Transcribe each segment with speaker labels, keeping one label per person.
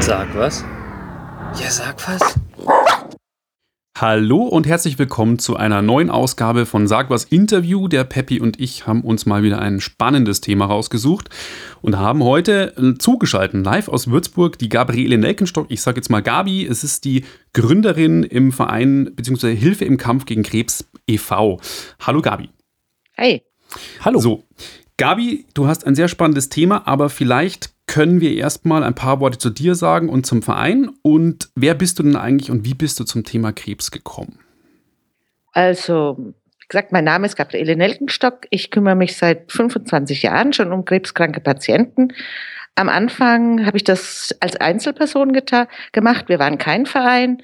Speaker 1: Sag was? Ja, sag was.
Speaker 2: Hallo und herzlich willkommen zu einer neuen Ausgabe von Sag was Interview. Der Peppi und ich haben uns mal wieder ein spannendes Thema rausgesucht und haben heute äh, zugeschaltet live aus Würzburg die Gabriele Nelkenstock. Ich sage jetzt mal Gabi, es ist die Gründerin im Verein bzw. Hilfe im Kampf gegen Krebs e.V. Hallo Gabi.
Speaker 3: Hey.
Speaker 2: Hallo. So, Gabi, du hast ein sehr spannendes Thema, aber vielleicht können wir erstmal ein paar Worte zu dir sagen und zum Verein. Und wer bist du denn eigentlich und wie bist du zum Thema Krebs gekommen?
Speaker 3: Also, wie gesagt, mein Name ist Gabriele Nelkenstock. Ich kümmere mich seit 25 Jahren schon um krebskranke Patienten. Am Anfang habe ich das als Einzelperson gemacht. Wir waren kein Verein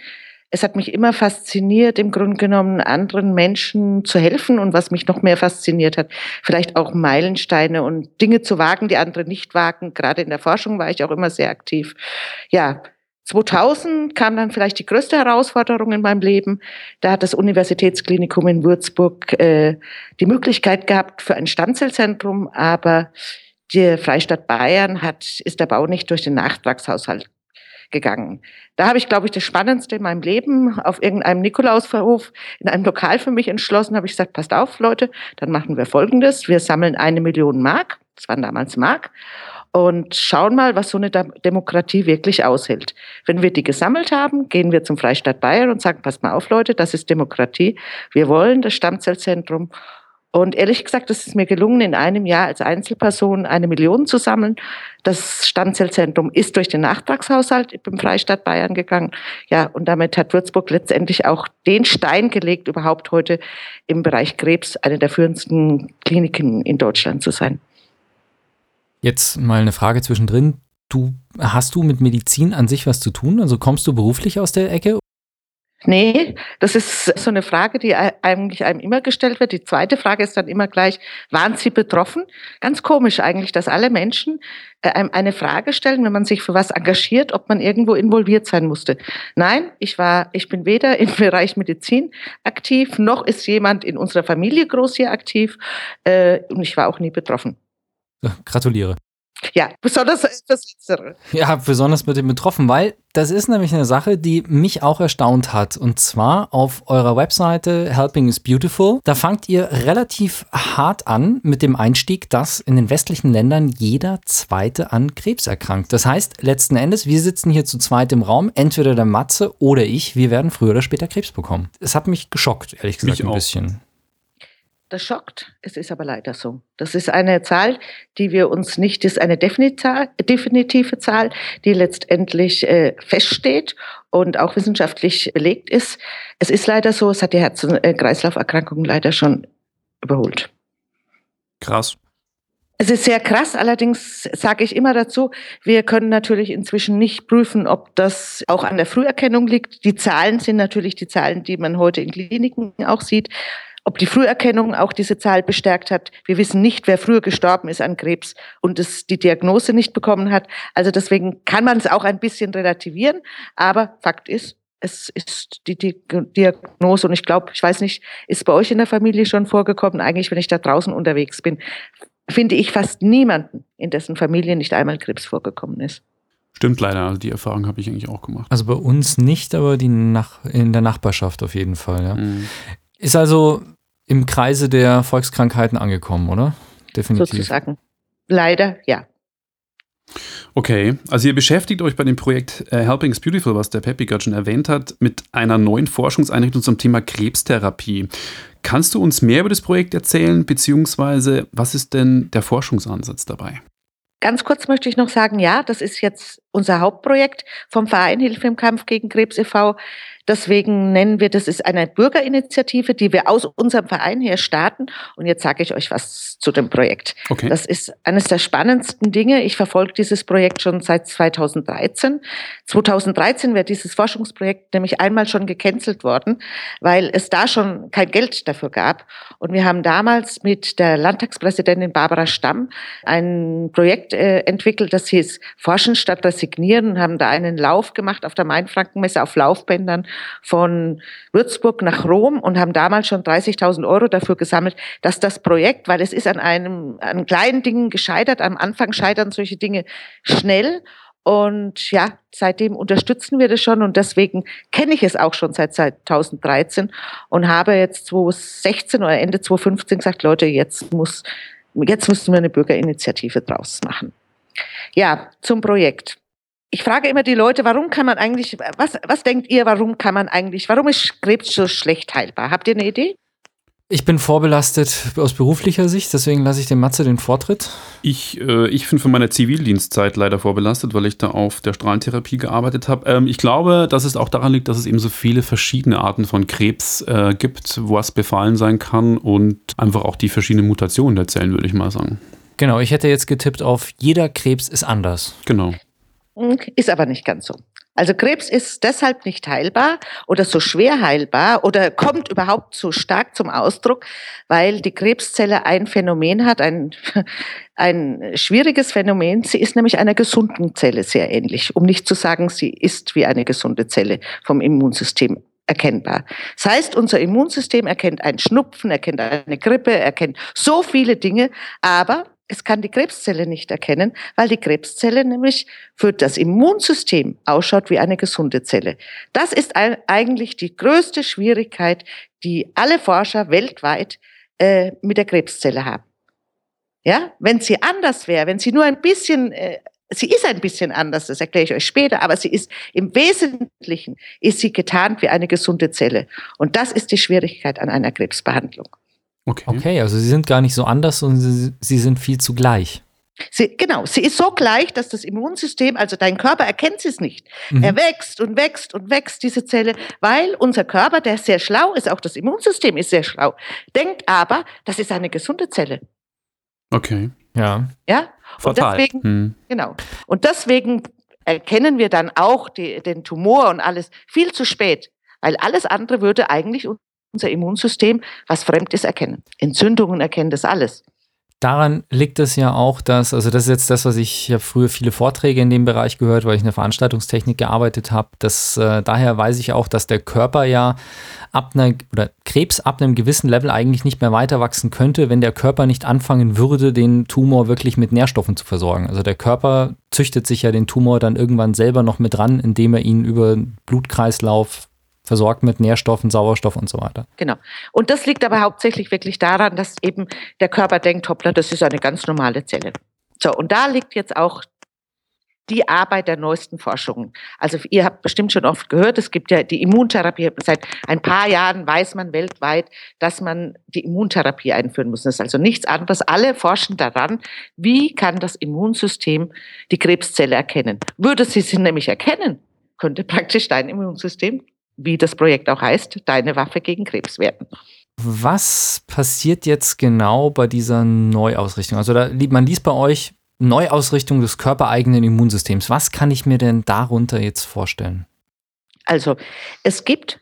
Speaker 3: es hat mich immer fasziniert, im Grunde genommen anderen Menschen zu helfen und was mich noch mehr fasziniert hat, vielleicht auch Meilensteine und Dinge zu wagen, die andere nicht wagen. Gerade in der Forschung war ich auch immer sehr aktiv. Ja, 2000 kam dann vielleicht die größte Herausforderung in meinem Leben. Da hat das Universitätsklinikum in Würzburg äh, die Möglichkeit gehabt für ein Stammzellzentrum, aber die Freistaat Bayern hat, ist der Bau nicht durch den Nachtragshaushalt gegangen. Da habe ich, glaube ich, das Spannendste in meinem Leben auf irgendeinem Nikolausverhof in einem Lokal für mich entschlossen, habe ich gesagt, passt auf, Leute, dann machen wir Folgendes. Wir sammeln eine Million Mark, das waren damals Mark, und schauen mal, was so eine Demokratie wirklich aushält. Wenn wir die gesammelt haben, gehen wir zum Freistaat Bayern und sagen, passt mal auf, Leute, das ist Demokratie. Wir wollen das Stammzellzentrum und ehrlich gesagt, es ist mir gelungen, in einem Jahr als Einzelperson eine Million zu sammeln. Das Stammzellzentrum ist durch den Nachtragshaushalt im Freistaat Bayern gegangen. Ja, und damit hat Würzburg letztendlich auch den Stein gelegt, überhaupt heute im Bereich Krebs eine der führendsten Kliniken in Deutschland zu sein.
Speaker 4: Jetzt mal eine Frage zwischendrin. Du, hast du mit Medizin an sich was zu tun? Also kommst du beruflich aus der Ecke
Speaker 3: Nee, das ist so eine Frage, die eigentlich einem immer gestellt wird. Die zweite Frage ist dann immer gleich, waren Sie betroffen? Ganz komisch eigentlich, dass alle Menschen äh, einem eine Frage stellen, wenn man sich für was engagiert, ob man irgendwo involviert sein musste. Nein, ich war, ich bin weder im Bereich Medizin aktiv, noch ist jemand in unserer Familie groß hier aktiv, äh, und ich war auch nie betroffen.
Speaker 4: Gratuliere.
Speaker 3: Ja, besonders das Letztere.
Speaker 4: Ja, besonders mit dem Betroffen, weil das ist nämlich eine Sache, die mich auch erstaunt hat. Und zwar auf eurer Webseite Helping is Beautiful. Da fangt ihr relativ hart an mit dem Einstieg, dass in den westlichen Ländern jeder Zweite an Krebs erkrankt. Das heißt, letzten Endes, wir sitzen hier zu zweit im Raum, entweder der Matze oder ich, wir werden früher oder später Krebs bekommen. Es hat mich geschockt, ehrlich gesagt, mich ein auch. bisschen.
Speaker 3: Das schockt. Es ist aber leider so. Das ist eine Zahl, die wir uns nicht, ist eine definitive Zahl, die letztendlich äh, feststeht und auch wissenschaftlich belegt ist. Es ist leider so, es hat die Herz-Kreislauf-Erkrankung leider schon überholt.
Speaker 2: Krass.
Speaker 3: Es ist sehr krass, allerdings sage ich immer dazu, wir können natürlich inzwischen nicht prüfen, ob das auch an der Früherkennung liegt. Die Zahlen sind natürlich die Zahlen, die man heute in Kliniken auch sieht. Ob die Früherkennung auch diese Zahl bestärkt hat, wir wissen nicht, wer früher gestorben ist an Krebs und es die Diagnose nicht bekommen hat. Also deswegen kann man es auch ein bisschen relativieren. Aber Fakt ist, es ist die Diagnose und ich glaube, ich weiß nicht, ist bei euch in der Familie schon vorgekommen, eigentlich, wenn ich da draußen unterwegs bin, finde ich fast niemanden, in dessen Familie nicht einmal Krebs vorgekommen ist.
Speaker 2: Stimmt leider, also die Erfahrung habe ich eigentlich auch gemacht.
Speaker 4: Also bei uns nicht, aber die Nach in der Nachbarschaft auf jeden Fall. Ja. Mhm. Ist also im Kreise der Volkskrankheiten angekommen, oder?
Speaker 3: Definitiv. Sozusagen. Leider, ja.
Speaker 2: Okay, also ihr beschäftigt euch bei dem Projekt äh, Helping is Beautiful, was der Peppi gerade schon erwähnt hat, mit einer neuen Forschungseinrichtung zum Thema Krebstherapie. Kannst du uns mehr über das Projekt erzählen, beziehungsweise was ist denn der Forschungsansatz dabei?
Speaker 3: Ganz kurz möchte ich noch sagen, ja, das ist jetzt unser Hauptprojekt vom Verein Hilfe im Kampf gegen Krebs e.V. Deswegen nennen wir das ist eine Bürgerinitiative, die wir aus unserem Verein her starten. Und jetzt sage ich euch was zu dem Projekt. Okay. Das ist eines der spannendsten Dinge. Ich verfolge dieses Projekt schon seit 2013. 2013 wäre dieses Forschungsprojekt nämlich einmal schon gecancelt worden, weil es da schon kein Geld dafür gab. Und wir haben damals mit der Landtagspräsidentin Barbara Stamm ein Projekt äh, entwickelt, das hieß Forschen statt signieren haben da einen Lauf gemacht auf der Mainfrankenmesse auf Laufbändern von Würzburg nach Rom und haben damals schon 30.000 Euro dafür gesammelt, dass das Projekt, weil es ist an einem, an kleinen Dingen gescheitert, am Anfang scheitern solche Dinge schnell und ja, seitdem unterstützen wir das schon und deswegen kenne ich es auch schon seit 2013 und habe jetzt 2016 oder Ende 2015 gesagt, Leute, jetzt muss, jetzt müssen wir eine Bürgerinitiative draus machen. Ja, zum Projekt. Ich frage immer die Leute, warum kann man eigentlich, was, was denkt ihr, warum kann man eigentlich, warum ist Krebs so schlecht heilbar? Habt ihr eine Idee?
Speaker 4: Ich bin vorbelastet aus beruflicher Sicht, deswegen lasse ich dem Matze den Vortritt.
Speaker 2: Ich, äh, ich bin für meine Zivildienstzeit leider vorbelastet, weil ich da auf der Strahlentherapie gearbeitet habe. Ähm, ich glaube, dass es auch daran liegt, dass es eben so viele verschiedene Arten von Krebs äh, gibt, was befallen sein kann und einfach auch die verschiedenen Mutationen der Zellen, würde ich mal sagen.
Speaker 4: Genau, ich hätte jetzt getippt auf jeder Krebs ist anders.
Speaker 2: Genau.
Speaker 3: Ist aber nicht ganz so. Also Krebs ist deshalb nicht heilbar oder so schwer heilbar oder kommt überhaupt so stark zum Ausdruck, weil die Krebszelle ein Phänomen hat, ein, ein schwieriges Phänomen. Sie ist nämlich einer gesunden Zelle sehr ähnlich, um nicht zu sagen, sie ist wie eine gesunde Zelle vom Immunsystem erkennbar. Das heißt, unser Immunsystem erkennt einen Schnupfen, erkennt eine Grippe, erkennt so viele Dinge, aber es kann die Krebszelle nicht erkennen, weil die Krebszelle nämlich für das Immunsystem ausschaut wie eine gesunde Zelle. Das ist eigentlich die größte Schwierigkeit, die alle Forscher weltweit äh, mit der Krebszelle haben. Ja, wenn sie anders wäre, wenn sie nur ein bisschen, äh, sie ist ein bisschen anders, das erkläre ich euch später, aber sie ist im Wesentlichen ist sie getarnt wie eine gesunde Zelle. Und das ist die Schwierigkeit an einer Krebsbehandlung.
Speaker 4: Okay. okay, also sie sind gar nicht so anders und sie, sie sind viel zu gleich.
Speaker 3: Sie, genau, sie ist so gleich, dass das Immunsystem, also dein Körper erkennt es nicht. Mhm. Er wächst und wächst und wächst, diese Zelle, weil unser Körper, der sehr schlau ist, auch das Immunsystem ist sehr schlau, denkt aber, das ist eine gesunde Zelle.
Speaker 2: Okay.
Speaker 4: Ja.
Speaker 3: Ja.
Speaker 2: Fatal.
Speaker 3: Und deswegen, hm. genau. Und deswegen erkennen wir dann auch die, den Tumor und alles viel zu spät, weil alles andere würde eigentlich unser Immunsystem, was fremd ist, erkennen. Entzündungen erkennen das alles.
Speaker 4: Daran liegt es ja auch, dass, also das ist jetzt das, was ich ja früher viele Vorträge in dem Bereich gehört, weil ich in der Veranstaltungstechnik gearbeitet habe. Das, äh, daher weiß ich auch, dass der Körper ja ab einer, oder Krebs ab einem gewissen Level eigentlich nicht mehr weiter wachsen könnte, wenn der Körper nicht anfangen würde, den Tumor wirklich mit Nährstoffen zu versorgen. Also der Körper züchtet sich ja den Tumor dann irgendwann selber noch mit ran, indem er ihn über Blutkreislauf versorgt mit Nährstoffen, Sauerstoff und so weiter.
Speaker 3: Genau. Und das liegt aber hauptsächlich wirklich daran, dass eben der Körper denkt, hoppla, das ist eine ganz normale Zelle. So, und da liegt jetzt auch die Arbeit der neuesten Forschungen. Also ihr habt bestimmt schon oft gehört, es gibt ja die Immuntherapie. Seit ein paar Jahren weiß man weltweit, dass man die Immuntherapie einführen muss. Das ist also nichts anderes. Alle forschen daran, wie kann das Immunsystem die Krebszelle erkennen. Würde sie sie nämlich erkennen, könnte praktisch dein Immunsystem wie das Projekt auch heißt, deine Waffe gegen Krebs werden.
Speaker 4: Was passiert jetzt genau bei dieser Neuausrichtung? Also da, man liest bei euch Neuausrichtung des körpereigenen Immunsystems. Was kann ich mir denn darunter jetzt vorstellen?
Speaker 3: Also es gibt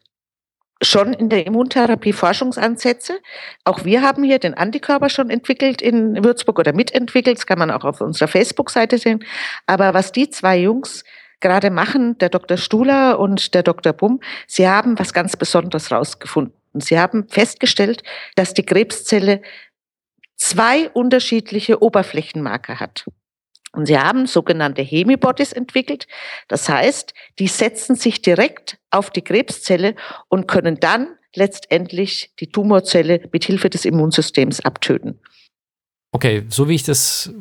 Speaker 3: schon in der Immuntherapie Forschungsansätze. Auch wir haben hier den Antikörper schon entwickelt in Würzburg oder mitentwickelt. Das kann man auch auf unserer Facebook-Seite sehen. Aber was die zwei Jungs gerade machen, der Dr. Stuhler und der Dr. Bumm, sie haben was ganz Besonderes rausgefunden. Sie haben festgestellt, dass die Krebszelle zwei unterschiedliche Oberflächenmarker hat. Und sie haben sogenannte Hemibodies entwickelt. Das heißt, die setzen sich direkt auf die Krebszelle und können dann letztendlich die Tumorzelle mit Hilfe des Immunsystems abtöten.
Speaker 4: Okay, so wie ich das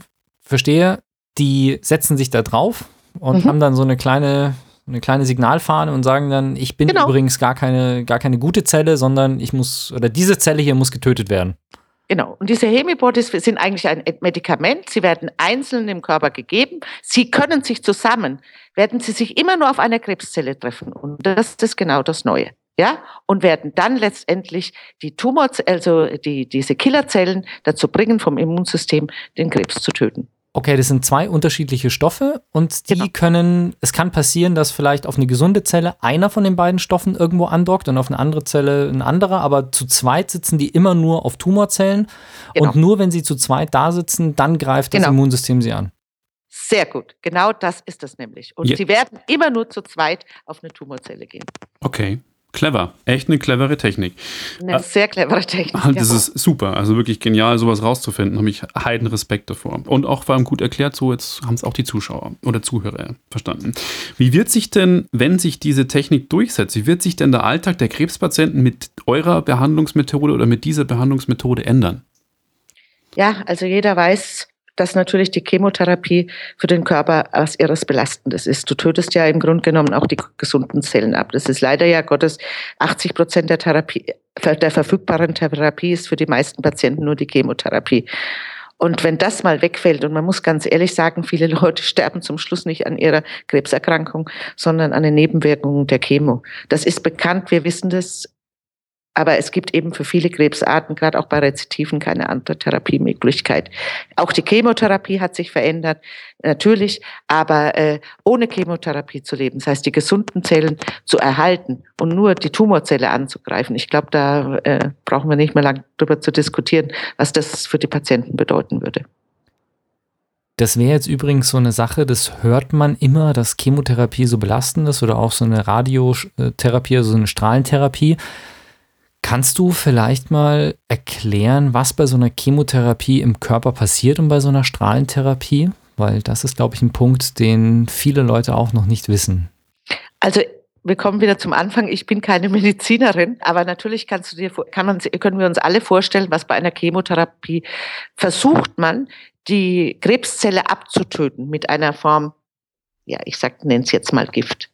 Speaker 4: verstehe, die setzen sich da drauf, und mhm. haben dann so eine kleine, eine kleine Signalfahne und sagen dann, ich bin genau. übrigens gar keine, gar keine gute Zelle, sondern ich muss, oder diese Zelle hier muss getötet werden.
Speaker 3: Genau. Und diese Hemibodies sind eigentlich ein Medikament. Sie werden einzeln im Körper gegeben. Sie können sich zusammen, werden sie sich immer nur auf einer Krebszelle treffen. Und das ist genau das Neue. Ja, und werden dann letztendlich die Tumor, also die, diese Killerzellen dazu bringen, vom Immunsystem den Krebs zu töten.
Speaker 4: Okay, das sind zwei unterschiedliche Stoffe und die genau. können, es kann passieren, dass vielleicht auf eine gesunde Zelle einer von den beiden Stoffen irgendwo andockt und auf eine andere Zelle ein anderer, aber zu zweit sitzen die immer nur auf Tumorzellen genau. und nur wenn sie zu zweit da sitzen, dann greift das genau. Immunsystem sie an.
Speaker 3: Sehr gut. Genau das ist es nämlich. Und
Speaker 2: Ja.
Speaker 3: sie werden immer nur zu zweit auf eine Tumorzelle gehen.
Speaker 2: Okay. Clever. Echt eine clevere Technik.
Speaker 3: Eine
Speaker 2: Ah.
Speaker 3: sehr clevere Technik.
Speaker 2: Ah, Das ist super. Also wirklich genial, sowas rauszufinden. Habe ich heiden Respekt davor. Und auch vor allem gut erklärt, so jetzt haben es auch die Zuschauer oder Zuhörer verstanden. Wie wird sich denn, wenn sich diese Technik durchsetzt, wie wird sich denn der Alltag der Krebspatienten mit eurer Behandlungsmethode oder mit dieser Behandlungsmethode ändern?
Speaker 3: Ja, also jeder weiß, dass natürlich die Chemotherapie für den Körper was irres Belastendes ist. Du tötest ja im Grunde genommen auch die gesunden Zellen ab. Das ist leider ja Gottes 80 Prozent der Therapie, der verfügbaren Therapie ist für die meisten Patienten nur die Chemotherapie. Und wenn das mal wegfällt, und man muss ganz ehrlich sagen, viele Leute sterben zum Schluss nicht an ihrer Krebserkrankung, sondern an den Nebenwirkungen der Chemo. Das ist bekannt, wir wissen das. Aber es gibt eben für viele Krebsarten, gerade auch bei Rezidiven, keine andere Therapiemöglichkeit. Auch die Chemotherapie hat sich verändert, natürlich, aber äh, ohne Chemotherapie zu leben, das heißt die gesunden Zellen zu erhalten und nur die Tumorzelle anzugreifen, ich glaube, da äh, brauchen wir nicht mehr lang drüber zu diskutieren, was das für die Patienten bedeuten würde.
Speaker 4: Das wäre jetzt übrigens so eine Sache, das hört man immer, dass Chemotherapie so belastend ist oder auch so eine Radiotherapie, also so eine Strahlentherapie. Kannst du vielleicht mal erklären, was bei so einer Chemotherapie im Körper passiert und bei so einer Strahlentherapie? Weil das ist, glaube ich, ein Punkt, den viele Leute auch noch nicht wissen.
Speaker 3: Also wir kommen wieder zum Anfang. Ich bin keine Medizinerin, aber natürlich kannst du dir, kann man, können wir uns alle vorstellen, was bei einer Chemotherapie versucht man, die Krebszelle abzutöten mit einer Form, ja, ich sag, nenne es jetzt mal Gift.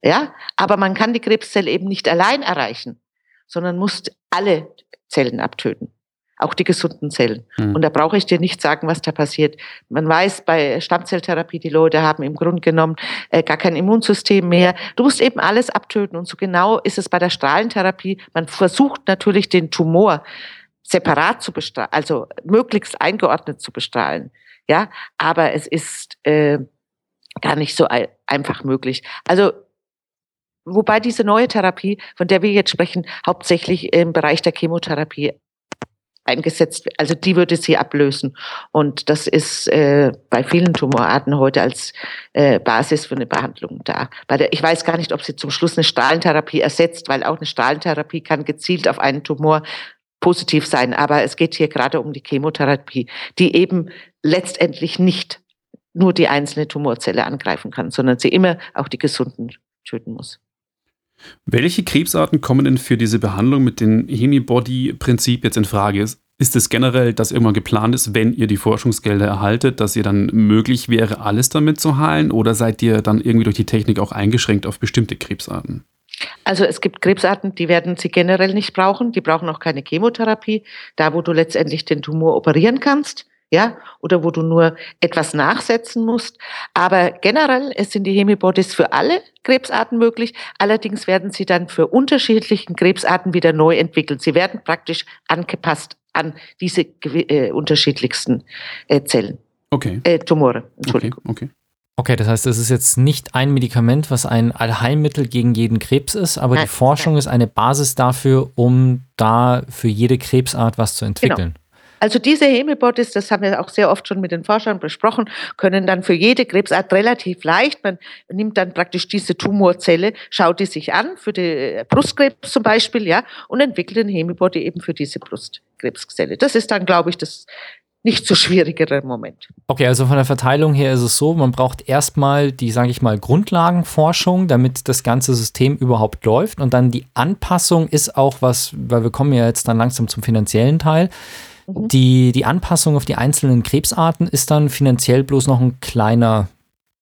Speaker 3: Ja, aber man kann die Krebszelle eben nicht allein erreichen, sondern muss alle Zellen abtöten. Auch die gesunden Zellen.
Speaker 2: Hm.
Speaker 3: Und da brauche ich dir nicht sagen, was da passiert. Man weiß bei Stammzelltherapie, die Leute haben im Grunde genommen äh, gar kein Immunsystem mehr. Du musst eben alles abtöten. Und so genau ist es bei der Strahlentherapie. Man versucht natürlich den Tumor separat zu bestrahlen, also möglichst eingeordnet zu bestrahlen. Ja, aber es ist äh, gar nicht so ei- einfach möglich. Also wobei diese neue Therapie, von der wir jetzt sprechen, hauptsächlich im Bereich der Chemotherapie eingesetzt wird. Also die würde sie ablösen. Und das ist äh, bei vielen Tumorarten heute als äh, Basis für eine Behandlung da. Bei der, ich weiß gar nicht, ob sie zum Schluss eine Strahlentherapie ersetzt, weil auch eine Strahlentherapie kann gezielt auf einen Tumor positiv sein. Aber es geht hier gerade um die Chemotherapie, die eben letztendlich nicht nur die einzelne Tumorzelle angreifen kann, sondern sie immer auch die gesunden töten muss.
Speaker 2: Welche Krebsarten kommen denn für diese Behandlung mit dem Hemibody-Prinzip jetzt in Frage? Ist, es generell, dass irgendwann geplant ist, wenn ihr die Forschungsgelder erhaltet, dass ihr dann möglich wäre, alles damit zu heilen? Oder seid ihr dann irgendwie durch die Technik auch eingeschränkt auf bestimmte Krebsarten?
Speaker 3: Also es gibt Krebsarten, die werden sie generell nicht brauchen. Die brauchen auch keine Chemotherapie. Da, wo du letztendlich den Tumor operieren kannst, ja, oder wo du nur etwas nachsetzen musst. Aber generell es sind die Hemibodies für alle Krebsarten möglich. Allerdings werden sie dann für unterschiedlichen Krebsarten wieder neu entwickelt. Sie werden praktisch angepasst an diese äh, unterschiedlichsten äh, Zellen,
Speaker 2: Okay.
Speaker 3: äh, Tumore.
Speaker 2: Okay,
Speaker 3: Entschuldigung.
Speaker 2: okay.
Speaker 4: Okay, das heißt, es ist jetzt nicht ein Medikament, was ein Allheilmittel gegen jeden Krebs ist, aber
Speaker 3: Nein,
Speaker 4: die Forschung ist eine Basis dafür, um da für jede Krebsart was zu entwickeln.
Speaker 3: Also diese Hemibodies, das haben wir auch sehr oft schon mit den Forschern besprochen, können dann für jede Krebsart relativ leicht, man nimmt dann praktisch diese Tumorzelle, schaut die sich an, für die Brustkrebs zum Beispiel, ja, und entwickelt den Hemibody eben für diese Brustkrebszelle. Das ist dann, glaube ich, das nicht so schwierigere Moment.
Speaker 4: Okay, also von der Verteilung her ist es so, man braucht erstmal die, sage ich mal, Grundlagenforschung, damit das ganze System überhaupt läuft. Und dann die Anpassung ist auch was, weil wir kommen ja jetzt dann langsam zum finanziellen Teil.
Speaker 3: Mhm.
Speaker 4: Die, die Anpassung auf die einzelnen Krebsarten ist dann finanziell bloß noch ein kleiner,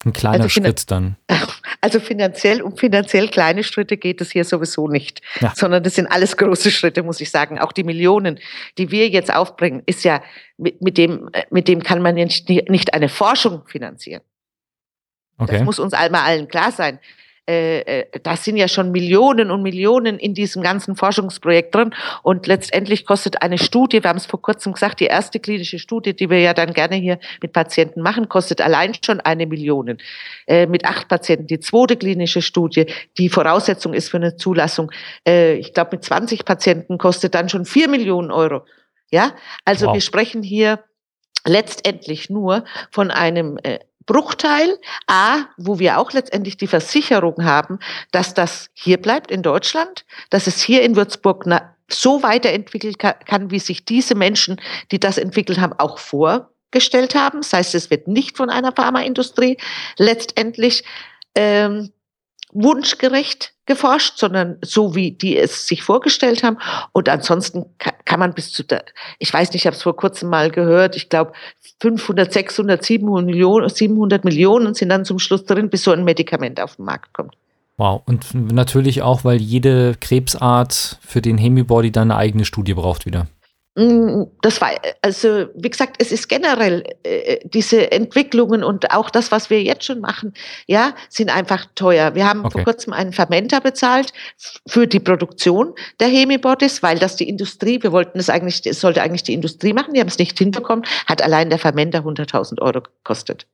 Speaker 4: ein kleiner
Speaker 3: Also
Speaker 4: Schritt dann.
Speaker 3: Also finanziell, um finanziell kleine Schritte geht es hier sowieso nicht,
Speaker 4: Ja.
Speaker 3: sondern das sind alles große Schritte, muss ich sagen. Auch die Millionen, die wir jetzt aufbringen, ist ja, mit, mit dem, mit dem kann man ja nicht, nicht eine Forschung finanzieren. Das
Speaker 4: Okay.
Speaker 3: muss uns einmal allen klar sein. Äh, äh, das sind ja schon Millionen und Millionen in diesem ganzen Forschungsprojekt drin. Und letztendlich kostet eine Studie, wir haben es vor kurzem gesagt, die erste klinische Studie, die wir ja dann gerne hier mit Patienten machen, kostet allein schon eine Million. Äh, mit acht Patienten. Die zweite klinische Studie, die Voraussetzung ist für eine Zulassung, äh, ich glaube mit 20 Patienten kostet dann schon vier Millionen Euro. Ja, also
Speaker 4: Wow.
Speaker 3: wir sprechen hier letztendlich nur von einem äh, Bruchteil, A, wo wir auch letztendlich die Versicherung haben, dass das hier bleibt in Deutschland, dass es hier in Würzburg so weiterentwickeln kann, wie sich diese Menschen, die das entwickelt haben, auch vorgestellt haben. Das heißt, es wird nicht von einer Pharmaindustrie letztendlich ähm, wunschgerecht geforscht, sondern so wie die es sich vorgestellt haben. Und ansonsten kann man bis zu der, ich weiß nicht, ich habe es vor kurzem mal gehört, ich glaube 500, 600, 700 Millionen, 700 Millionen sind dann zum Schluss drin, bis so ein Medikament auf den Markt kommt.
Speaker 4: Wow, und natürlich auch, weil jede Krebsart für den Hemibody dann eine eigene Studie braucht wieder.
Speaker 3: Mm, das war, also wie gesagt, es ist generell äh, diese Entwicklungen und auch das, was wir jetzt schon machen, ja, sind einfach teuer. Wir haben okay. vor kurzem einen Fermenter bezahlt für die Produktion der Hemibodies, weil das die Industrie, wir wollten es eigentlich, es sollte eigentlich die Industrie machen, die haben es nicht hinbekommen, hat allein der Fermenter 100.000 Euro gekostet.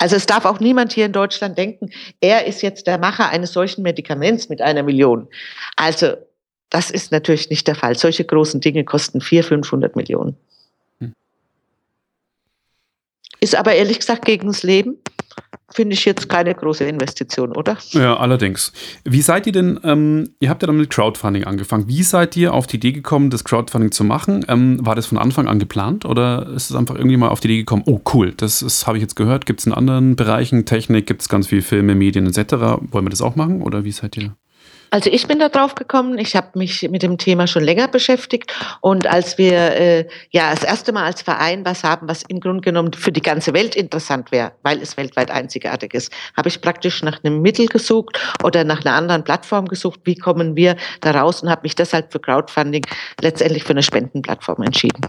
Speaker 3: Also es darf auch niemand hier in Deutschland denken, er ist jetzt der Macher eines solchen Medikaments mit einer Million. Also das ist natürlich nicht der Fall. Solche großen Dinge kosten 400, 500 Millionen. Hm. Ist aber ehrlich gesagt gegen das Leben finde ich jetzt keine große Investition, oder?
Speaker 2: Ja, allerdings. Wie seid ihr denn, ähm, ihr habt ja dann mit Crowdfunding angefangen. Wie seid ihr auf die Idee gekommen, das Crowdfunding zu machen? Ähm, war das von Anfang an geplant oder ist es einfach irgendwie mal auf die Idee gekommen, oh cool, das, das habe ich jetzt gehört, gibt es in anderen Bereichen, Technik, gibt es ganz viele Filme, Medien etc. Wollen wir das auch machen oder wie seid ihr?
Speaker 3: Also ich bin da drauf gekommen, ich habe mich mit dem Thema schon länger beschäftigt und als wir äh, ja das erste Mal als Verein was haben, was im Grunde genommen für die ganze Welt interessant wäre, weil es weltweit einzigartig ist, habe ich praktisch nach einem Mittel gesucht oder nach einer anderen Plattform gesucht, wie kommen wir da raus und habe mich deshalb für Crowdfunding letztendlich für eine Spendenplattform entschieden.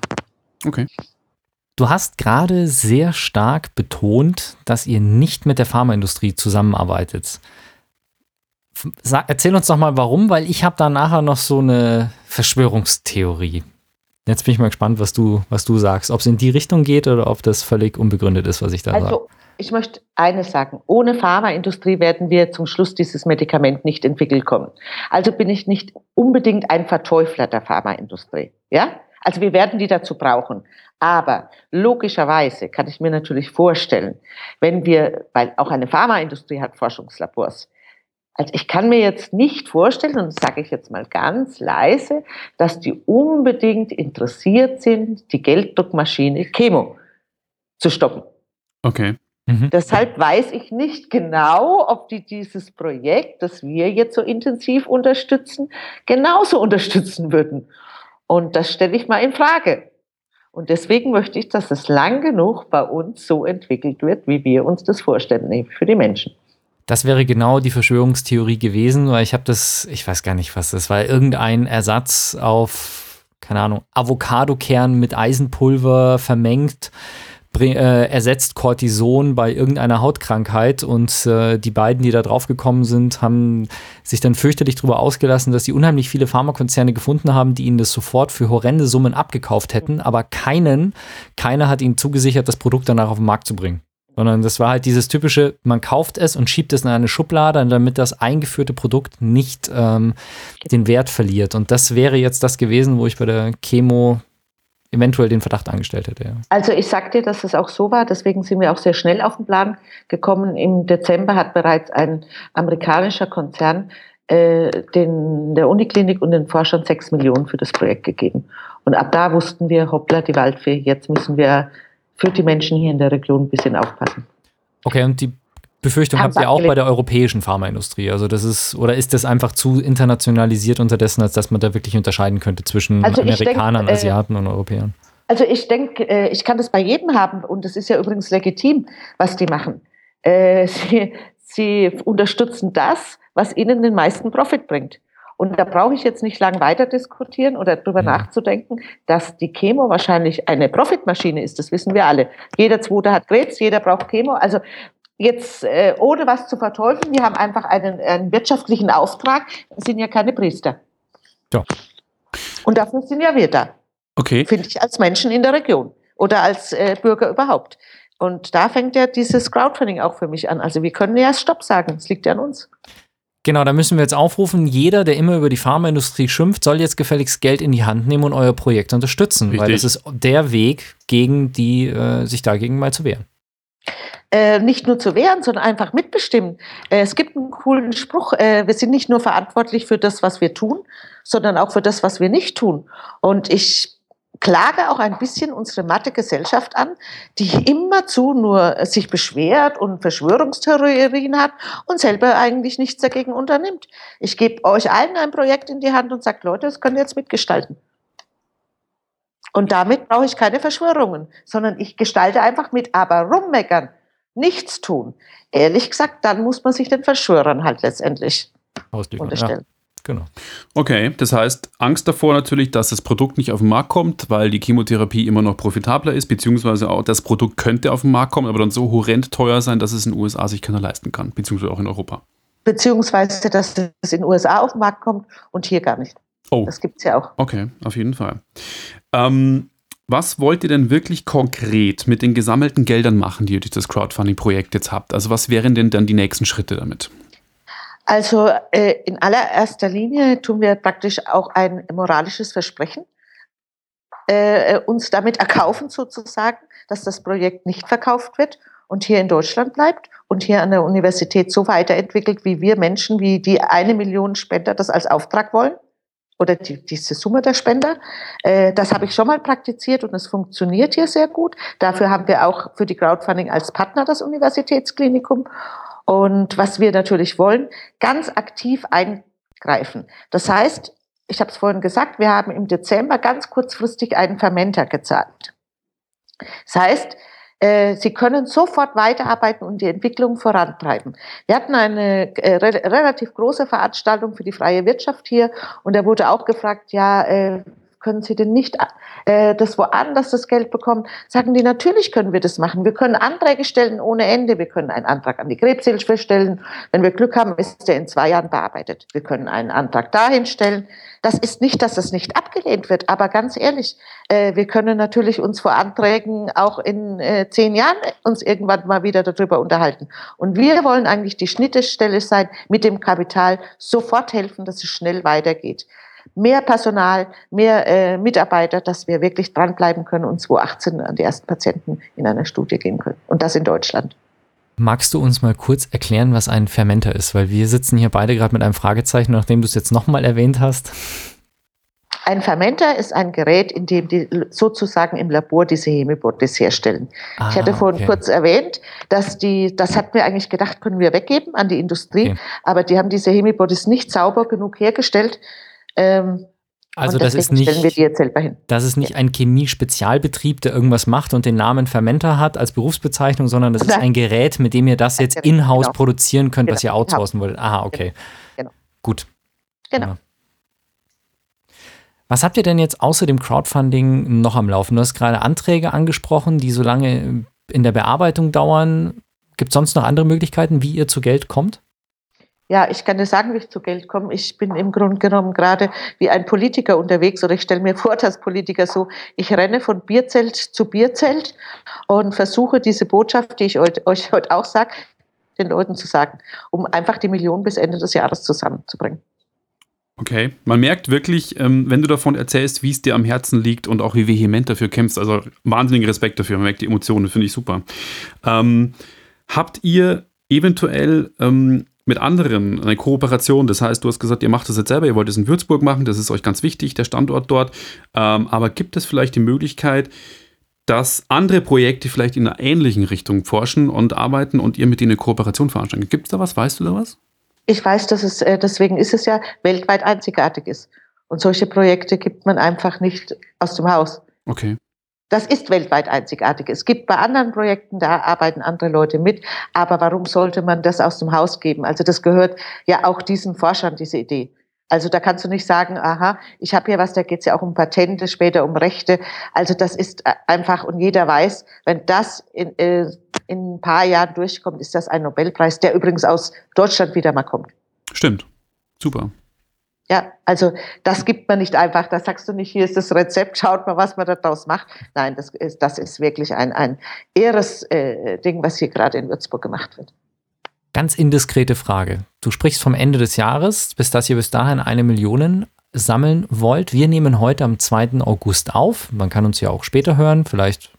Speaker 2: Okay.
Speaker 4: Du hast gerade sehr stark betont, dass ihr nicht mit der Pharmaindustrie zusammenarbeitet. Sag, erzähl uns doch mal warum, weil ich habe da nachher noch so eine Verschwörungstheorie. Jetzt bin ich mal gespannt, was du, was du sagst. Ob es in die Richtung geht oder ob das völlig unbegründet ist, was ich da
Speaker 3: also,
Speaker 4: sage.
Speaker 3: Ich möchte eines sagen. Ohne Pharmaindustrie werden wir zum Schluss dieses Medikament nicht entwickelt kommen. Also bin ich nicht unbedingt ein Verteufler der Pharmaindustrie. Ja? Also wir werden die dazu brauchen. Aber logischerweise kann ich mir natürlich vorstellen, wenn wir, weil auch eine Pharmaindustrie hat Forschungslabors, also ich kann mir jetzt nicht vorstellen, und das sage ich jetzt mal ganz leise, dass die unbedingt interessiert sind, die Gelddruckmaschine Chemo zu stoppen.
Speaker 2: Okay.
Speaker 3: Mhm. Deshalb weiß ich nicht genau, ob die dieses Projekt, das wir jetzt so intensiv unterstützen, genauso unterstützen würden. Und das stelle ich mal in Frage. Und deswegen möchte ich, dass es lang genug bei uns so entwickelt wird, wie wir uns das vorstellen, nämlich für die Menschen.
Speaker 4: Das wäre genau die Verschwörungstheorie gewesen, weil ich habe das, ich weiß gar nicht, was das war, irgendein Ersatz auf, keine Ahnung, Avocadokern mit Eisenpulver vermengt, äh, ersetzt Cortison bei irgendeiner Hautkrankheit und äh, die beiden, die da drauf gekommen sind, haben sich dann fürchterlich darüber ausgelassen, dass sie unheimlich viele Pharmakonzerne gefunden haben, die ihnen das sofort für horrende Summen abgekauft hätten, aber keinen, keiner hat ihnen zugesichert, das Produkt danach auf den Markt zu bringen sondern das war halt dieses typische, man kauft es und schiebt es in eine Schublade, damit das eingeführte Produkt nicht ähm, den Wert verliert. Und das wäre jetzt das gewesen, wo ich bei der Chemo eventuell den Verdacht angestellt hätte. Ja.
Speaker 3: Also ich sagte dass es auch so war, deswegen sind wir auch sehr schnell auf den Plan gekommen. Im Dezember hat bereits ein amerikanischer Konzern äh, den, der Uniklinik und den Forschern sechs Millionen für das Projekt gegeben. Und ab da wussten wir, hoppla, die Waldfee, jetzt müssen wir für die Menschen hier in der Region ein bisschen aufpassen.
Speaker 4: Okay, und die Befürchtung habt ihr auch bei der europäischen Pharmaindustrie? Also das ist, oder ist das einfach zu internationalisiert unterdessen, als dass man da wirklich unterscheiden könnte zwischen also Amerikanern, denk, äh, Asiaten und Europäern?
Speaker 3: Also ich denke, äh, ich kann das bei jedem haben und das ist ja übrigens legitim, was die machen. Äh, sie, sie unterstützen das, was ihnen den meisten Profit bringt. Und da brauche ich jetzt nicht lang weiter diskutieren oder drüber ja. nachzudenken, dass die Chemo wahrscheinlich eine Profitmaschine ist. Das wissen wir alle. Jeder Zweite hat Krebs, jeder braucht Chemo. Also jetzt äh, ohne was zu verteufeln, wir haben einfach einen, einen wirtschaftlichen Auftrag, wir sind ja keine Priester.
Speaker 4: Ja.
Speaker 3: Und dafür sind ja wir da.
Speaker 2: Okay.
Speaker 3: Finde ich als Menschen in der Region oder als äh, Bürger überhaupt. Und da fängt ja dieses Crowdfunding auch für mich an. Also wir können ja Stopp sagen, es liegt ja an uns.
Speaker 4: Genau, da müssen wir jetzt aufrufen, jeder, der immer über die Pharmaindustrie schimpft, soll jetzt gefälligst Geld in die Hand nehmen und euer Projekt unterstützen, Richtig. weil das ist der Weg, gegen die, äh, sich dagegen mal zu wehren.
Speaker 3: äh, nicht nur zu wehren, sondern einfach mitbestimmen. Äh, es gibt einen coolen Spruch, äh, wir sind nicht nur verantwortlich für das, was wir tun, sondern auch für das, was wir nicht tun. Und ich klage auch ein bisschen unsere matte Gesellschaft an, die immerzu nur sich beschwert und Verschwörungstheorien hat und selber eigentlich nichts dagegen unternimmt. Ich gebe euch allen ein Projekt in die Hand und sage, Leute, das könnt ihr jetzt mitgestalten. Und damit brauche ich keine Verschwörungen, sondern ich gestalte einfach mit. Aber rummeckern, nichts tun, ehrlich gesagt, dann muss man sich den Verschwörern halt letztendlich unterstellen. Ja.
Speaker 2: Genau. Okay, das heißt, Angst davor natürlich, dass das Produkt nicht auf den Markt kommt, weil die Chemotherapie immer noch profitabler ist, beziehungsweise auch das Produkt könnte auf den Markt kommen, aber dann so horrend teuer sein, dass es in den USA sich keiner leisten kann, beziehungsweise auch in Europa.
Speaker 3: Beziehungsweise, dass es in den USA auf den Markt kommt und hier gar nicht.
Speaker 2: Oh.
Speaker 3: Das gibt es ja auch.
Speaker 2: Okay, auf jeden Fall. Ähm, was wollt ihr denn wirklich konkret mit den gesammelten Geldern machen, die ihr durch das Crowdfunding-Projekt jetzt habt? Also was wären denn dann die nächsten Schritte damit?
Speaker 3: Also äh, in allererster Linie tun wir praktisch auch ein moralisches Versprechen, äh, uns damit erkaufen sozusagen, dass das Projekt nicht verkauft wird und hier in Deutschland bleibt und hier an der Universität so weiterentwickelt, wie wir Menschen, wie die eine Million Spender das als Auftrag wollen oder die, diese Summe der Spender. Äh, das habe ich schon mal praktiziert und es funktioniert hier sehr gut. Dafür haben wir auch für die Crowdfunding als Partner das Universitätsklinikum. Und was wir natürlich wollen, ganz aktiv eingreifen. Das heißt, ich habe es vorhin gesagt, wir haben im Dezember ganz kurzfristig einen Fermenter gezahlt. Das heißt, äh, Sie können sofort weiterarbeiten und die Entwicklung vorantreiben. Wir hatten eine äh, re relativ große Veranstaltung für die freie Wirtschaft hier und da wurde auch gefragt, ja, äh, können Sie denn nicht äh, das woanders das Geld bekommen? Sagen die, natürlich können wir das machen. Wir können Anträge stellen ohne Ende. Wir können einen Antrag an die Krebshilfe stellen. Wenn wir Glück haben, ist der in zwei Jahren bearbeitet. Wir können einen Antrag dahin stellen. Das ist nicht, dass es nicht abgelehnt wird, aber ganz ehrlich, äh, wir können natürlich uns vor Anträgen auch in äh, zehn Jahren uns irgendwann mal wieder darüber unterhalten. Und wir wollen eigentlich die Schnittstelle sein, mit dem Kapital sofort helfen, dass es schnell weitergeht mehr Personal, mehr äh, Mitarbeiter, dass wir wirklich dranbleiben können und 2018 an die ersten Patienten in einer Studie gehen können. Und das in Deutschland.
Speaker 4: Magst du uns mal kurz erklären, was ein Fermenter ist? Weil wir sitzen hier beide gerade mit einem Fragezeichen, nachdem du es jetzt nochmal erwähnt hast.
Speaker 3: Ein Fermenter ist ein Gerät, in dem die sozusagen im Labor diese Hemibodies herstellen. Ah, ich hatte vorhin okay. kurz erwähnt, dass die, das hatten wir eigentlich gedacht, können wir weggeben an die Industrie, okay. aber die haben diese Hemibodies nicht sauber genug hergestellt,
Speaker 4: ähm, also das ist nicht, das ist nicht ein Chemie-Spezialbetrieb, der irgendwas macht und den Namen Fermenter hat als Berufsbezeichnung, sondern das ist ein Gerät, mit dem ihr das jetzt in-house genau. produzieren könnt, genau. was ihr genau. outsourcen wollt. Aha, okay. Genau. Gut. Genau. Ja. Was habt ihr denn jetzt außer dem Crowdfunding noch am Laufen? Du hast gerade Anträge angesprochen, die so lange in der Bearbeitung dauern. Gibt es sonst noch andere Möglichkeiten, wie ihr zu Geld kommt?
Speaker 3: Ja, ich kann dir sagen, wie ich zu Geld komme. Ich bin im Grunde genommen gerade wie ein Politiker unterwegs oder ich stelle mir vor, dass Politiker so, ich renne von Bierzelt zu Bierzelt und versuche diese Botschaft, die ich euch heute auch sage, den Leuten zu sagen, um einfach die Millionen bis Ende des Jahres zusammenzubringen.
Speaker 2: Okay, man merkt wirklich, ähm, wenn du davon erzählst, wie es dir am Herzen liegt und auch wie vehement dafür kämpfst, also wahnsinnigen Respekt dafür, man merkt die Emotionen, finde ich super. Ähm, habt ihr eventuell ähm, mit anderen eine Kooperation. Das heißt, du hast gesagt, ihr macht das jetzt selber, ihr wollt es in Würzburg machen, das ist euch ganz wichtig, der Standort dort. Ähm, aber gibt es vielleicht die Möglichkeit, dass andere Projekte vielleicht in einer ähnlichen Richtung forschen und arbeiten und ihr mit denen eine Kooperation veranstalten? Gibt es da was? Weißt du da was?
Speaker 3: Ich weiß, dass es, äh, deswegen ist es ja weltweit einzigartig ist. Und solche Projekte gibt man einfach nicht aus dem Haus.
Speaker 2: Okay.
Speaker 3: Das ist weltweit einzigartig. Es gibt bei anderen Projekten, da arbeiten andere Leute mit. Aber warum sollte man das aus dem Haus geben? Also das gehört ja auch diesen Forschern, diese Idee. Also da kannst du nicht sagen, aha, ich habe hier was, da geht es ja auch um Patente, später um Rechte. Also das ist äh, einfach, und jeder weiß, wenn das in, äh, in ein paar Jahren durchkommt, ist das ein Nobelpreis, der übrigens aus Deutschland wieder mal kommt.
Speaker 2: Stimmt. Super.
Speaker 3: Ja, also das gibt man nicht einfach. Da sagst du nicht, hier ist das Rezept, schaut mal, was man daraus macht. Nein, das ist, das ist wirklich ein, ein ehres äh, Ding, was hier gerade in Würzburg gemacht wird.
Speaker 4: Ganz indiskrete Frage. Du sprichst vom Ende des Jahres, bis dass ihr bis dahin eine Million sammeln wollt. Wir nehmen heute am 2. August auf. Man kann uns ja auch später hören, vielleicht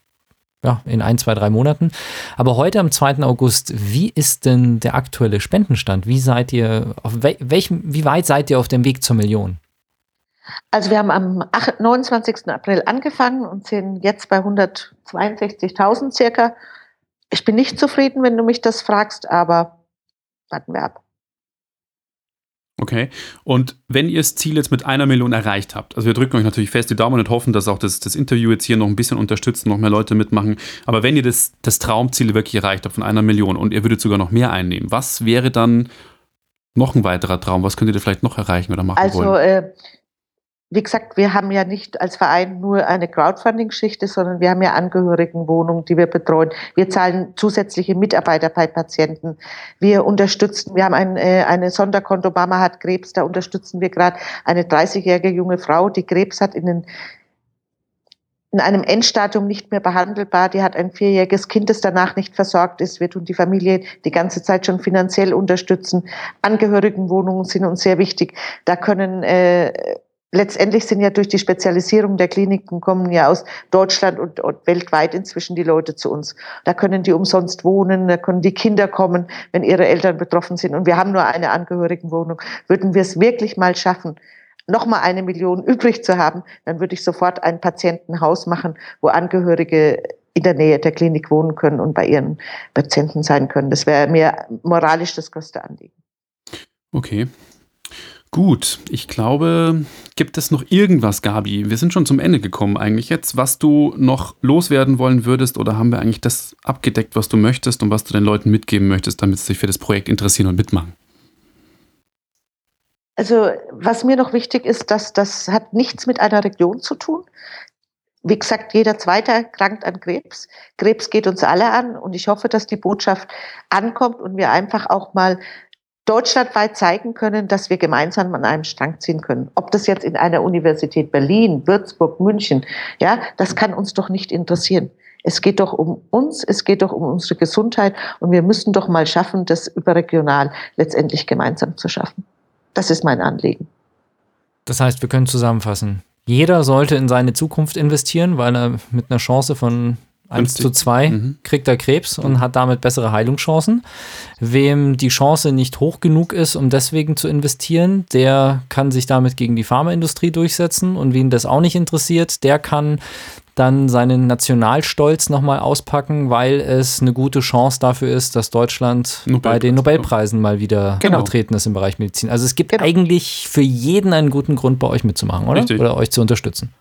Speaker 4: ja, in ein, zwei, drei Monaten. Aber heute am 2. August, wie ist denn der aktuelle Spendenstand? Wie seid ihr, auf welchem, wie weit seid ihr auf dem Weg zur Million?
Speaker 3: Also wir haben am 8, 29. April angefangen und sind jetzt bei 162.000 circa. Ich bin nicht zufrieden, wenn du mich das fragst, aber warten wir ab.
Speaker 2: Okay. Und wenn ihr das Ziel jetzt mit einer Million erreicht habt, also wir drücken euch natürlich fest die Daumen und hoffen, dass auch das, das Interview jetzt hier noch ein bisschen unterstützt, noch mehr Leute mitmachen. Aber wenn ihr das, das Traumziel wirklich erreicht habt von einer Million und ihr würdet sogar noch mehr einnehmen, was wäre dann noch ein weiterer Traum? Was könntet ihr vielleicht noch erreichen oder machen
Speaker 3: also,
Speaker 2: wollen? Also, äh,
Speaker 3: wie gesagt, wir haben ja nicht als Verein nur eine Crowdfunding-Geschichte, sondern wir haben ja Angehörigenwohnungen, die wir betreuen. Wir zahlen zusätzliche Mitarbeiter bei Patienten. Wir unterstützen, wir haben ein äh, eine Sonderkonto, Mama hat Krebs, da unterstützen wir gerade eine 30-jährige junge Frau, die Krebs hat in den in einem Endstadium nicht mehr behandelbar. Die hat ein vierjähriges Kind, das danach nicht versorgt ist. Wir tun die Familie die ganze Zeit schon finanziell unterstützen. Angehörigenwohnungen sind uns sehr wichtig. Da können äh, letztendlich sind ja durch die Spezialisierung der Kliniken kommen ja aus Deutschland und, und, weltweit inzwischen die Leute zu uns. Da können die umsonst wohnen, da können die Kinder kommen, wenn ihre Eltern betroffen sind. Und wir haben nur eine Angehörigenwohnung. Würden wir es wirklich mal schaffen, nochmal eine Million übrig zu haben, dann würde ich sofort ein Patientenhaus machen, wo Angehörige in der Nähe der Klinik wohnen können und bei ihren Patienten sein können. Das wäre mir moralisch das größte Anliegen.
Speaker 2: Okay, Gut, ich glaube, gibt es noch irgendwas, Gabi? Wir sind schon zum Ende gekommen eigentlich jetzt, was du noch loswerden wollen würdest oder haben wir eigentlich das abgedeckt, was du möchtest und was du den Leuten mitgeben möchtest, damit sie sich für das Projekt interessieren und mitmachen?
Speaker 3: Also, was mir noch wichtig ist, dass das hat nichts mit einer Region zu tun. Wie gesagt, jeder Zweite krankt an Krebs. Krebs geht uns alle an und ich hoffe, dass die Botschaft ankommt und wir einfach auch mal deutschlandweit zeigen können, dass wir gemeinsam an einem Strang ziehen können. Ob das jetzt in einer Universität Berlin, Würzburg, München, ja, das kann uns doch nicht interessieren. Es geht doch um uns, es geht doch um unsere Gesundheit und wir müssen doch mal schaffen, das überregional letztendlich gemeinsam zu schaffen. Das ist mein Anliegen.
Speaker 4: Das heißt, wir können zusammenfassen. Jeder sollte in seine Zukunft investieren, weil er mit einer Chance von 1 zu 2 mhm. kriegt er Krebs und hat damit bessere Heilungschancen. Wem die Chance nicht hoch genug ist, um deswegen zu investieren, der kann sich damit gegen die Pharmaindustrie durchsetzen. Und wen das auch nicht interessiert, der kann dann seinen Nationalstolz nochmal auspacken, weil es eine gute Chance dafür ist, dass Deutschland bei den Nobelpreisen mal wieder genau. vertreten ist im Bereich Medizin. Also es gibt genau. eigentlich für jeden einen guten Grund, bei euch mitzumachen, oder? Richtig. Oder euch zu unterstützen.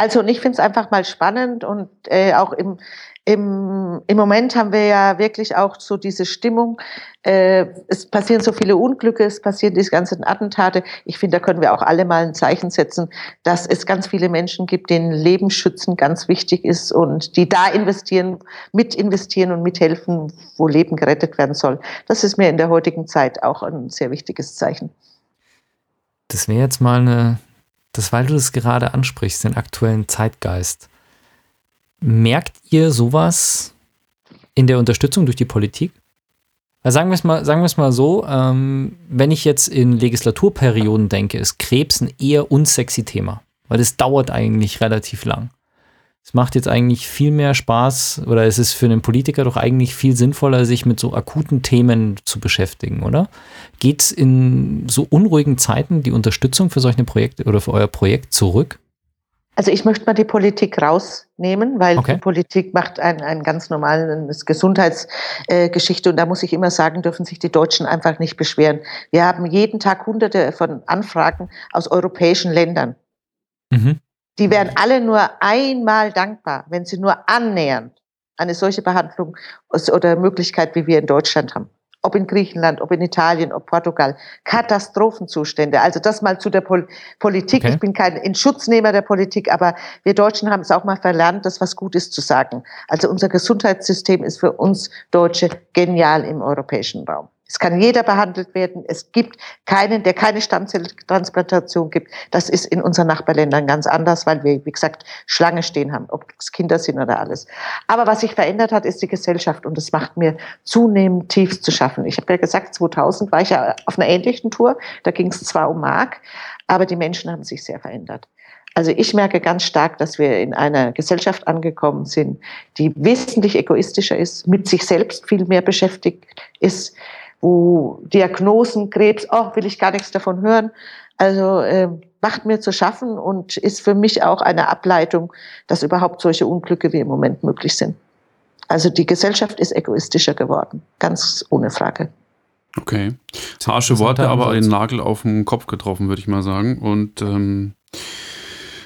Speaker 3: Also und ich finde es einfach mal spannend und äh, auch im, im, im Moment haben wir ja wirklich auch so diese Stimmung. Äh, es passieren so viele Unglücke, es passieren diese ganzen Attentate. Ich finde, da können wir auch alle mal ein Zeichen setzen, dass es ganz viele Menschen gibt, denen Leben schützen ganz wichtig ist und die da investieren, mit investieren und mithelfen, wo Leben gerettet werden soll. Das ist mir in der heutigen Zeit auch ein sehr wichtiges Zeichen.
Speaker 4: Das wäre jetzt mal eine das, weil du das gerade ansprichst, den aktuellen Zeitgeist. Merkt ihr sowas in der Unterstützung durch die Politik? Also sagen wir es mal, sagen wir es mal so, ähm, wenn ich jetzt in Legislaturperioden denke, ist Krebs ein eher unsexy Thema, weil es dauert eigentlich relativ lang. Es macht jetzt eigentlich viel mehr Spaß oder es ist für einen Politiker doch eigentlich viel sinnvoller, sich mit so akuten Themen zu beschäftigen, oder? Geht in so unruhigen Zeiten die Unterstützung für solche Projekte oder für euer Projekt zurück?
Speaker 3: Also ich möchte mal die Politik rausnehmen, weil okay. die Politik macht einen, einen ganz normalen Gesundheitsgeschichte äh, und da muss ich immer sagen, dürfen sich die Deutschen einfach nicht beschweren. Wir haben jeden Tag hunderte von Anfragen aus europäischen Ländern. Mhm. Die wären alle nur einmal dankbar, wenn sie nur annähernd eine solche Behandlung oder Möglichkeit, wie wir in Deutschland haben. Ob in Griechenland, ob in Italien, ob Portugal. Katastrophenzustände. Also das mal zu der Pol Politik. Okay. Ich bin kein Inschutznehmer der Politik, aber wir Deutschen haben es auch mal verlernt, das was Gutes zu sagen. Also unser Gesundheitssystem ist für uns Deutsche genial im europäischen Raum. Es kann jeder behandelt werden. Es gibt keinen, der keine Stammzelltransplantation gibt. Das ist in unseren Nachbarländern ganz anders, weil wir, wie gesagt, Schlange stehen haben, ob es Kinder sind oder alles. Aber was sich verändert hat, ist die Gesellschaft und es macht mir zunehmend tief zu schaffen. Ich habe ja gesagt, 2000 war ich ja auf einer ähnlichen Tour. Da ging es zwar um Mark, aber die Menschen haben sich sehr verändert. Also ich merke ganz stark, dass wir in einer Gesellschaft angekommen sind, die wesentlich egoistischer ist, mit sich selbst viel mehr beschäftigt ist, wo Diagnosen, Krebs, oh, will ich gar nichts davon hören. Also äh, macht mir zu schaffen und ist für mich auch eine Ableitung, dass überhaupt solche Unglücke wie im Moment möglich sind. Also die Gesellschaft ist egoistischer geworden, ganz ohne Frage.
Speaker 2: Okay. Harsche Worte, aber den Nagel auf den Kopf getroffen, würde ich mal sagen. Und ähm,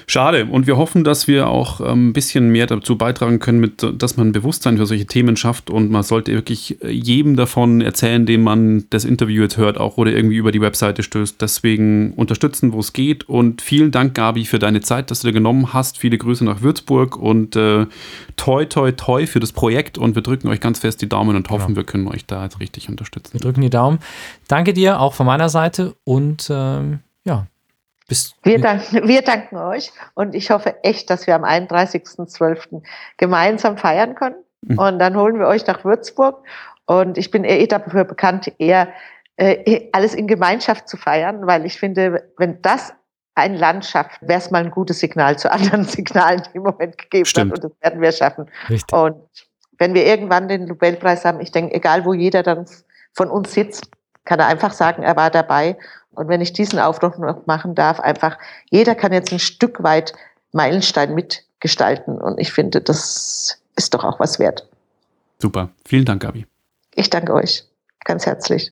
Speaker 2: Schade. Und wir hoffen, dass wir auch ähm, ein bisschen mehr dazu beitragen können, mit, dass man Bewusstsein für solche Themen schafft. Und man sollte wirklich jedem davon erzählen, dem man das Interview jetzt hört, auch oder irgendwie über die Webseite stößt. Deswegen unterstützen, wo es geht. Und vielen Dank, Gabi, für deine Zeit, dass du dir genommen hast. Viele Grüße nach Würzburg und äh, toi, toi, toi für das Projekt. Und wir drücken euch ganz fest die Daumen und hoffen, ja. wir können euch da jetzt richtig unterstützen.
Speaker 4: Wir drücken die Daumen. Danke dir auch von meiner Seite und ähm, ja,
Speaker 3: bist wir, danken, wir danken euch und ich hoffe echt, dass wir am 31.12. gemeinsam feiern können. Mhm. Und dann holen wir euch nach Würzburg. Und ich bin eh dafür bekannt, eher äh, alles in Gemeinschaft zu feiern, weil ich finde, wenn das ein Land schafft, wäre es mal ein gutes Signal zu anderen Signalen, die im Moment gegeben Stimmt. Und das werden wir schaffen. Richtig. Und wenn wir irgendwann den Nobelpreis haben, ich denke, egal wo jeder dann von uns sitzt, kann er einfach sagen, er war dabei und wenn ich diesen Aufruf noch machen darf, einfach, jeder kann jetzt ein Stück weit Meilenstein mitgestalten. Und ich finde, das ist doch auch was wert.
Speaker 2: Super. Vielen Dank, Gabi.
Speaker 3: Ich danke euch ganz herzlich.